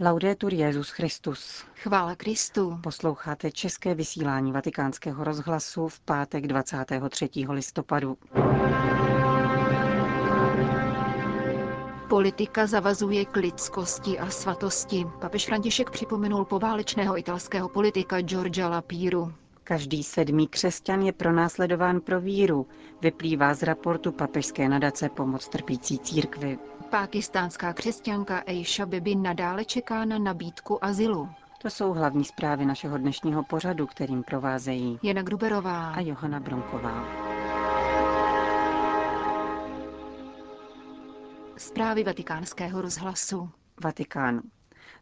Laudetur Jezus Christus. Chvála Kristu. Posloucháte české vysílání Vatikánského rozhlasu v pátek 23. listopadu. Politika zavazuje k lidskosti a svatosti. Papež František připomenul poválečného italského politika Georgia Lapíru. Každý sedmý křesťan je pronásledován pro víru, vyplývá z raportu papežské nadace Pomoc trpící církvy. Pákistánská křesťanka Aisha Bibi nadále čeká na nabídku azylu. To jsou hlavní zprávy našeho dnešního pořadu, kterým provázejí Jana Gruberová a Johana Bronková. Zprávy vatikánského rozhlasu. Vatikán.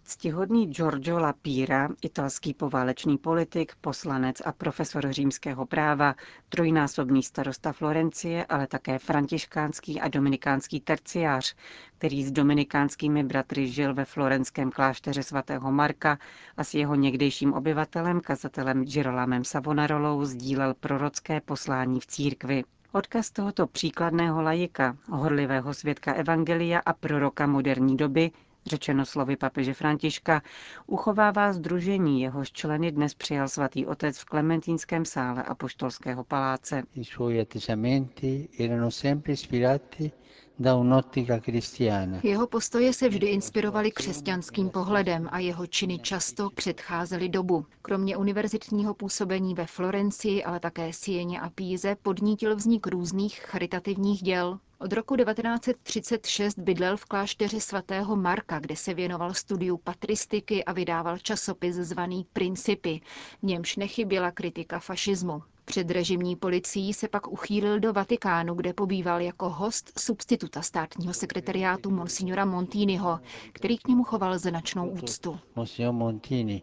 Ctihodný Giorgio Lapira, italský poválečný politik, poslanec a profesor římského práva, trojnásobný starosta Florencie, ale také františkánský a dominikánský terciář, který s dominikánskými bratry žil ve florenském klášteře svatého Marka a s jeho někdejším obyvatelem, kazatelem Girolamem Savonarolou, sdílel prorocké poslání v církvi. Odkaz tohoto příkladného lajika, horlivého svědka Evangelia a proroka moderní doby, řečeno slovy papeže Františka, uchovává združení, jehož členy dnes přijal svatý otec v Klementínském sále Apoštolského paláce. I suoi atteggiamenti erano sempre ispirati da un'ottica cristiana. Jeho postoje se vždy inspirovaly křesťanským pohledem a jeho činy často předcházely dobu. Kromě univerzitního působení ve Florencii, ale také Sieně a Píze podnítil vznik různých charitativních děl. Od roku 1936 bydlel v klášteře svatého Marka, kde se věnoval studiu patristiky a vydával časopis zvaný Principy, v němž nechyběla kritika fašismu. Před režimní policií se pak uchýlil do Vatikánu, kde pobýval jako host substituta státního sekretariátu Monsignora Montiniho, který k němu choval značnou úctu. Monsignor Montini,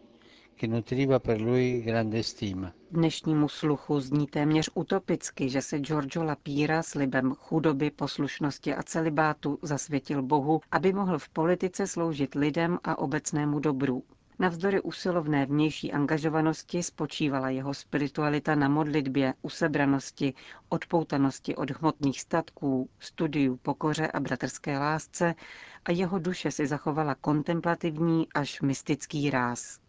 Dnešnímu sluchu zní téměř utopicky, že se Giorgio Lapira slibem chudoby, poslušnosti a celibátu zasvětil Bohu, aby mohl v politice sloužit lidem a obecnému dobru. Navzdory usilovné vnější angažovanosti spočívala jeho spiritualita na modlitbě, usebranosti, odpoutanosti od hmotných statků, studiu, pokoře a bratrské lásce a jeho duše si zachovala kontemplativní až mystický ráz.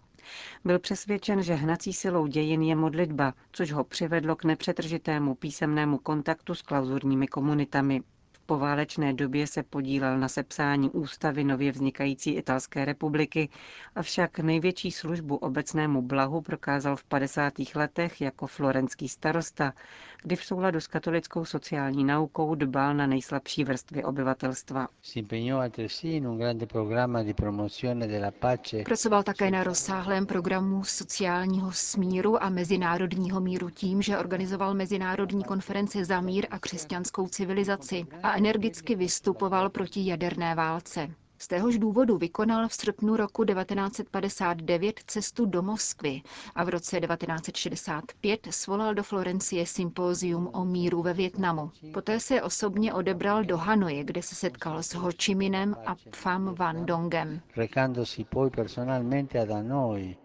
Byl přesvědčen, že hnací silou dějin je modlitba, což ho přivedlo k nepřetržitému písemnému kontaktu s klauzurními komunitami poválečné době se podílel na sepsání ústavy nově vznikající italské republiky, avšak největší službu obecnému blahu prokázal v 50. letech jako florenský starosta, kdy v souladu s katolickou sociální naukou dbal na nejslabší vrstvy obyvatelstva. Pracoval také na rozsáhlém programu sociálního smíru a mezinárodního míru tím, že organizoval mezinárodní konference za mír a křesťanskou civilizaci a energicky vystupoval proti jaderné válce. Z téhož důvodu vykonal v srpnu roku 1959 cestu do Moskvy a v roce 1965 svolal do Florencie sympózium o míru ve Větnamu. Poté se osobně odebral do Hanoje, kde se setkal s Ho Chi Minem a Pham Van Dongem. Recandosi poi personalmente ad Hanoi,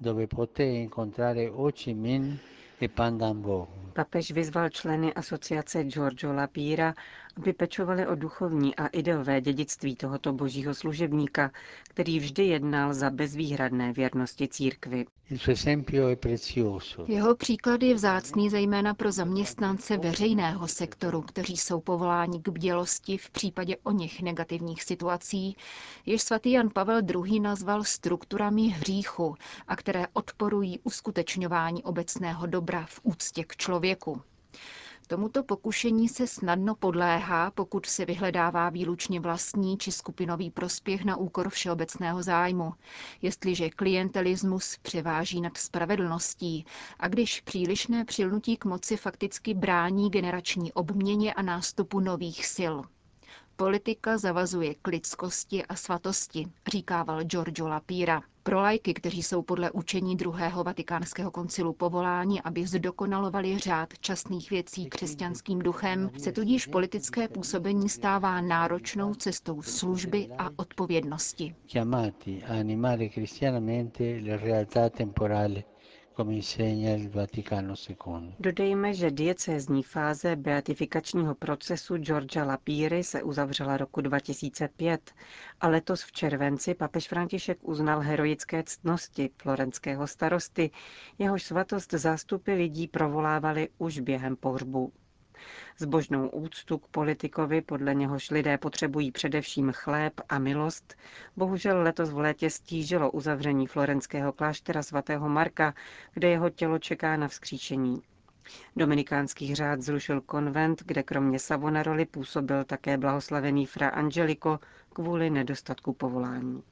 dove poté incontrare Ho Chi Minh. Papež vyzval členy asociace Giorgio Lapira, aby pečovali o duchovní a ideové dědictví tohoto božího služebníka, který vždy jednal za bezvýhradné věrnosti církvy. Jeho příklad je vzácný zejména pro zaměstnance veřejného sektoru, kteří jsou povoláni k bdělosti v případě o něch negativních situací, jež svatý Jan Pavel II. nazval strukturami hříchu a které odporují uskutečňování obecného dobra v úctě k člověku. Tomuto pokušení se snadno podléhá, pokud se vyhledává výlučně vlastní či skupinový prospěch na úkor všeobecného zájmu, jestliže klientelismus převáží nad spravedlností a když přílišné přilnutí k moci fakticky brání generační obměně a nástupu nových sil. Politika zavazuje k lidskosti a svatosti, říkával Giorgio Lapira. Pro lajky, kteří jsou podle učení druhého vatikánského koncilu povoláni, aby zdokonalovali řád častných věcí křesťanským duchem, se tudíž politické působení stává náročnou cestou služby a odpovědnosti. Dodejme, že diecézní fáze beatifikačního procesu Georgia Lapíry se uzavřela roku 2005 a letos v červenci papež František uznal heroické ctnosti florenského starosty, jehož svatost zástupy lidí provolávali už během pohřbu. Zbožnou úctu k politikovi, podle něhož lidé potřebují především chléb a milost, bohužel letos v létě stížilo uzavření florenského kláštera svatého Marka, kde jeho tělo čeká na vzkříšení. Dominikánský řád zrušil konvent, kde kromě Savonaroli působil také blahoslavený fra Angelico kvůli nedostatku povolání.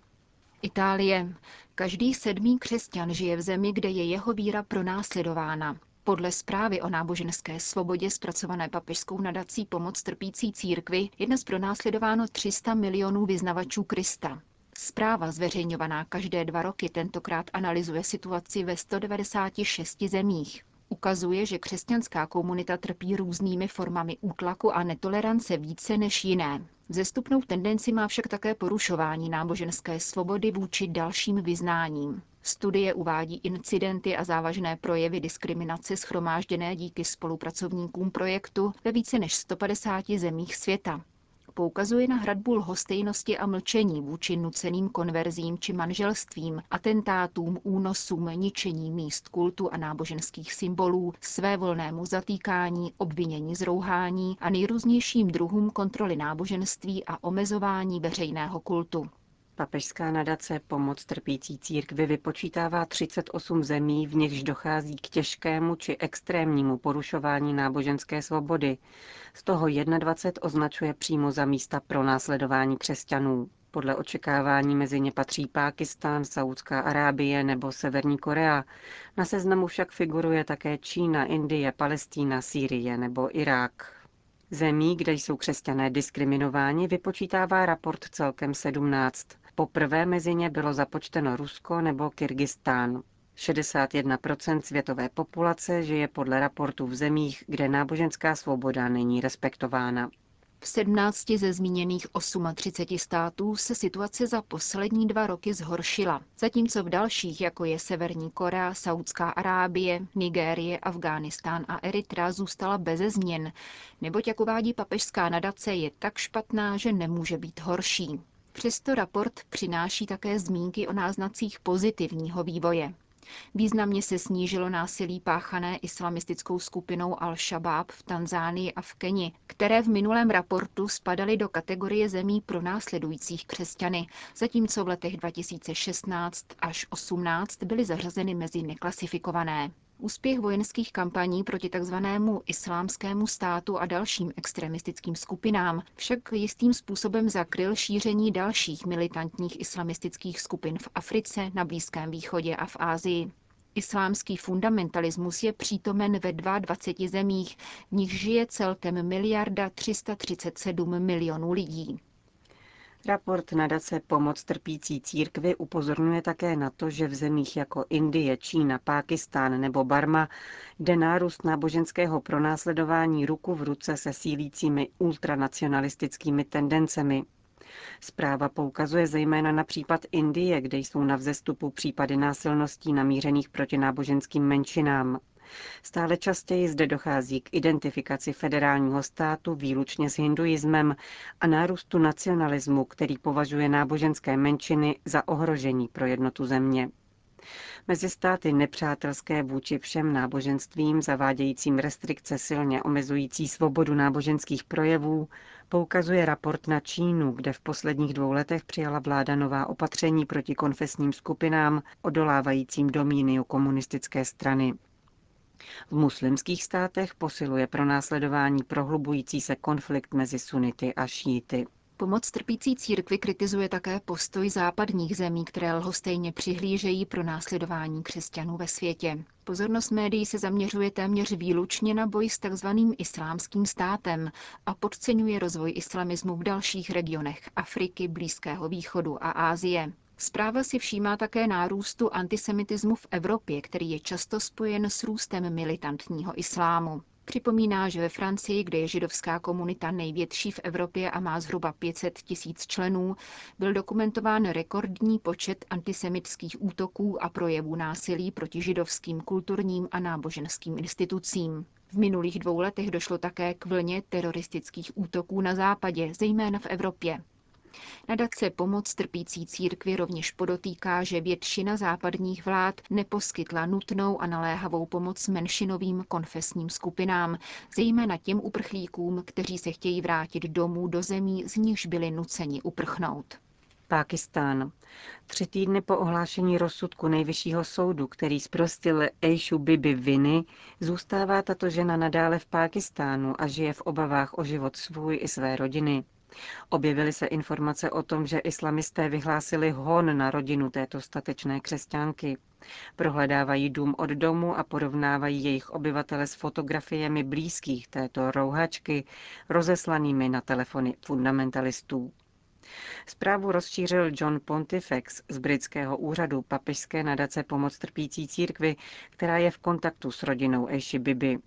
Itálie. Každý sedmý křesťan žije v zemi, kde je jeho víra pronásledována. Podle zprávy o náboženské svobodě zpracované papežskou nadací Pomoc trpící církvi je dnes pronásledováno 300 milionů vyznavačů Krista. Zpráva zveřejňovaná každé dva roky tentokrát analyzuje situaci ve 196 zemích. Ukazuje, že křesťanská komunita trpí různými formami útlaku a netolerance více než jiné. Zestupnou tendenci má však také porušování náboženské svobody vůči dalším vyznáním. Studie uvádí incidenty a závažné projevy diskriminace schromážděné díky spolupracovníkům projektu ve více než 150 zemích světa. Poukazuje na hradbu lhostejnosti a mlčení vůči nuceným konverzím či manželstvím, atentátům, únosům, ničení míst kultu a náboženských symbolů, své volnému zatýkání, obvinění z rouhání a nejrůznějším druhům kontroly náboženství a omezování veřejného kultu. Papežská nadace Pomoc trpící církvy vypočítává 38 zemí, v nichž dochází k těžkému či extrémnímu porušování náboženské svobody. Z toho 21 označuje přímo za místa pro následování křesťanů. Podle očekávání mezi ně patří Pákistán, Saudská Arábie nebo Severní Korea. Na seznamu však figuruje také Čína, Indie, Palestína, Sýrie nebo Irák. Zemí, kde jsou křesťané diskriminováni, vypočítává raport celkem 17. Poprvé mezi ně bylo započteno Rusko nebo Kyrgyzstán. 61% světové populace žije podle raportu v zemích, kde náboženská svoboda není respektována. V 17 ze zmíněných 38 států se situace za poslední dva roky zhoršila, zatímco v dalších, jako je Severní Korea, Saudská Arábie, Nigérie, Afghánistán a Eritrea, zůstala beze změn, neboť, jak uvádí papežská nadace, je tak špatná, že nemůže být horší. Přesto raport přináší také zmínky o náznacích pozitivního vývoje. Významně se snížilo násilí páchané islamistickou skupinou Al-Shabaab v Tanzánii a v Keni, které v minulém raportu spadaly do kategorie zemí pro následujících křesťany, zatímco v letech 2016 až 18 byly zařazeny mezi neklasifikované. Úspěch vojenských kampaní proti tzv. islámskému státu a dalším extremistickým skupinám však jistým způsobem zakryl šíření dalších militantních islamistických skupin v Africe, na Blízkém východě a v Ázii. Islámský fundamentalismus je přítomen ve 22 zemích, v nich žije celkem miliarda 337 milionů lidí. Raport nadace Pomoc trpící církvy upozorňuje také na to, že v zemích jako Indie, Čína, Pákistán nebo Barma jde nárůst náboženského pronásledování ruku v ruce se sílícími ultranacionalistickými tendencemi. Zpráva poukazuje zejména na případ Indie, kde jsou na vzestupu případy násilností namířených proti náboženským menšinám. Stále častěji zde dochází k identifikaci federálního státu výlučně s hinduismem a nárůstu nacionalismu, který považuje náboženské menšiny za ohrožení pro jednotu země. Mezi státy nepřátelské vůči všem náboženstvím, zavádějícím restrikce silně omezující svobodu náboženských projevů, poukazuje raport na Čínu, kde v posledních dvou letech přijala vláda nová opatření proti konfesním skupinám odolávajícím domíniu komunistické strany. V muslimských státech posiluje pronásledování prohlubující se konflikt mezi sunity a šíty. Pomoc trpící církvi kritizuje také postoj západních zemí, které lhostejně přihlížejí pro následování křesťanů ve světě. Pozornost médií se zaměřuje téměř výlučně na boj s tzv. islámským státem a podceňuje rozvoj islamismu v dalších regionech Afriky, Blízkého východu a Ázie. Zpráva si všímá také nárůstu antisemitismu v Evropě, který je často spojen s růstem militantního islámu. Připomíná, že ve Francii, kde je židovská komunita největší v Evropě a má zhruba 500 tisíc členů, byl dokumentován rekordní počet antisemitských útoků a projevů násilí proti židovským kulturním a náboženským institucím. V minulých dvou letech došlo také k vlně teroristických útoků na západě, zejména v Evropě. Nadace Pomoc trpící církvi rovněž podotýká, že většina západních vlád neposkytla nutnou a naléhavou pomoc menšinovým konfesním skupinám, zejména těm uprchlíkům, kteří se chtějí vrátit domů do zemí, z nichž byli nuceni uprchnout. Pákistán. Tři týdny po ohlášení rozsudku nejvyššího soudu, který zprostil Eishu Bibi viny, zůstává tato žena nadále v Pákistánu a žije v obavách o život svůj i své rodiny. Objevily se informace o tom, že islamisté vyhlásili hon na rodinu této statečné křesťanky. Prohledávají dům od domu a porovnávají jejich obyvatele s fotografiemi blízkých této rouhačky, rozeslanými na telefony fundamentalistů. Zprávu rozšířil John Pontifex z britského úřadu papežské nadace pomoc trpící církvy, která je v kontaktu s rodinou Eši Bibi.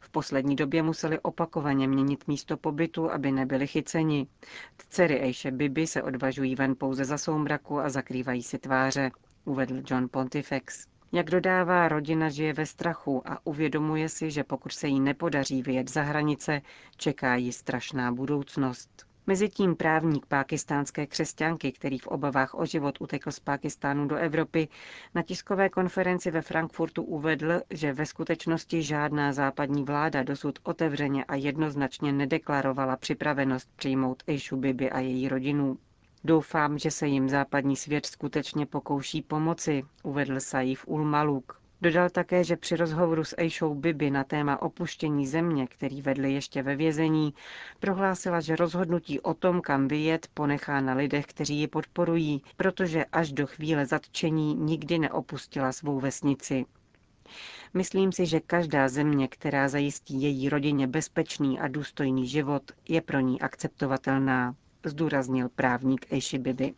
V poslední době museli opakovaně měnit místo pobytu, aby nebyli chyceni. Dcery Ejše Bibi se odvažují ven pouze za soumraku a zakrývají si tváře, uvedl John Pontifex. Jak dodává, rodina žije ve strachu a uvědomuje si, že pokud se jí nepodaří vyjet za hranice, čeká ji strašná budoucnost. Mezitím právník pákistánské křesťanky, který v obavách o život utekl z Pákistánu do Evropy, na tiskové konferenci ve Frankfurtu uvedl, že ve skutečnosti žádná západní vláda dosud otevřeně a jednoznačně nedeklarovala připravenost přijmout Eishu Bibi a její rodinu. Doufám, že se jim západní svět skutečně pokouší pomoci, uvedl Saif ul Maluk, Dodal také, že při rozhovoru s Ejšou Bibi na téma opuštění země, který vedli ještě ve vězení, prohlásila, že rozhodnutí o tom, kam vyjet, ponechá na lidech, kteří ji podporují, protože až do chvíle zatčení nikdy neopustila svou vesnici. Myslím si, že každá země, která zajistí její rodině bezpečný a důstojný život, je pro ní akceptovatelná, zdůraznil právník Ejši Bibi.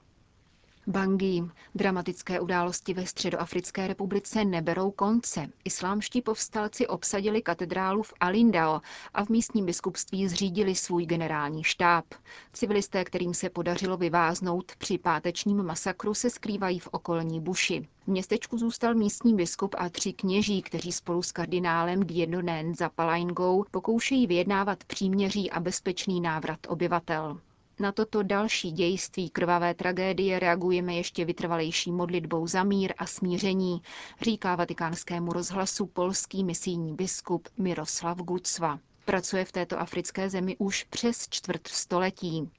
Bangui. Dramatické události ve Středoafrické republice neberou konce. Islámští povstalci obsadili katedrálu v Alindao a v místním biskupství zřídili svůj generální štáb. Civilisté, kterým se podařilo vyváznout při pátečním masakru, se skrývají v okolní buši. V městečku zůstal místní biskup a tři kněží, kteří spolu s kardinálem Diendonen za Palaingou pokoušejí vyjednávat příměří a bezpečný návrat obyvatel. Na toto další dějství krvavé tragédie reagujeme ještě vytrvalejší modlitbou za mír a smíření, říká vatikánskému rozhlasu polský misijní biskup Miroslav Gucva. Pracuje v této africké zemi už přes čtvrt století.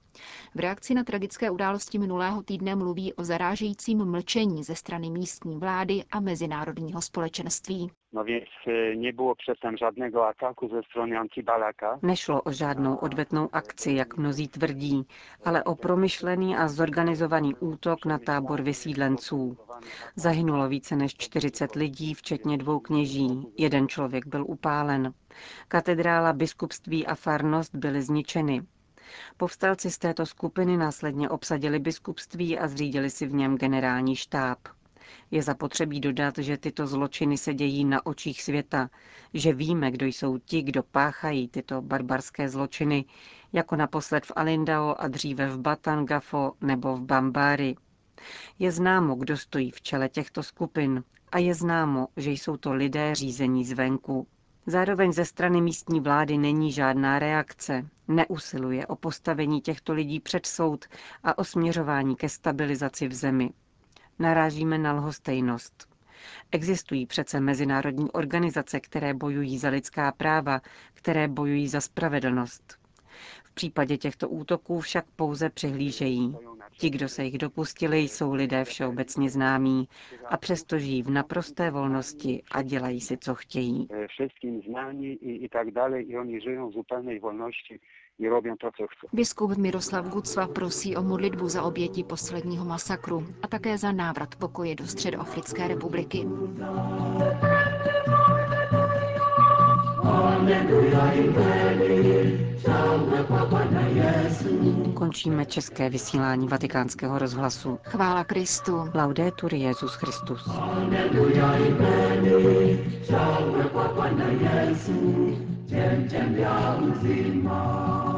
V reakci na tragické události minulého týdne mluví o zarážejícím mlčení ze strany místní vlády a mezinárodního společenství. No więc e, nie było przedtem żadnego ataku ze strony Antibalaka. Nešlo o žádnou odvetnou akci, jak mnozí tvrdí, ale o promyšlený a zorganizovaný útok na tábor vysídlenců. Zahynulo více než 40 lidí, včetně dvou kněží. Jeden člověk byl upálen. Katedrála, biskupství a farnost byly zničeny. Povstalci z této skupiny následně obsadili biskupství a zřídili si v něm generální štáb. Je zapotřebí dodat, že tyto zločiny se dějí na očích světa, že víme, kdo jsou ti, kdo páchají tyto barbarské zločiny, jako naposled v Alindao a dříve v Batangafo nebo v Bambári. Je známo, kdo stojí v čele těchto skupin a je známo, že jsou to lidé řízení zvenku. Zároveň ze strany místní vlády není žádná reakce, neusiluje o postavení těchto lidí před soud a o směřování ke stabilizaci v zemi. Narážíme na lhostejnost. Existují přece mezinárodní organizace, které bojují za lidská práva, které bojují za spravedlnost. V případě těchto útoků však pouze přihlížejí. Ti, kdo se jich dopustili, jsou lidé všeobecně známí a přesto žijí v naprosté volnosti a dělají si, co chtějí. Wszystkim znani i, i tak dalej i oni żyją w zupełnej wolności i robią to, co chcą. Biskup Miroslav Gucva prosí o modlitbu za oběti posledního masakru a také za návrat pokoje do Středoafrické republiky. Končíme české vysílání vatikánského rozhlasu. Chvála Kristu. Laudetur Jezus Christus. Yesu. chemchem ya uzima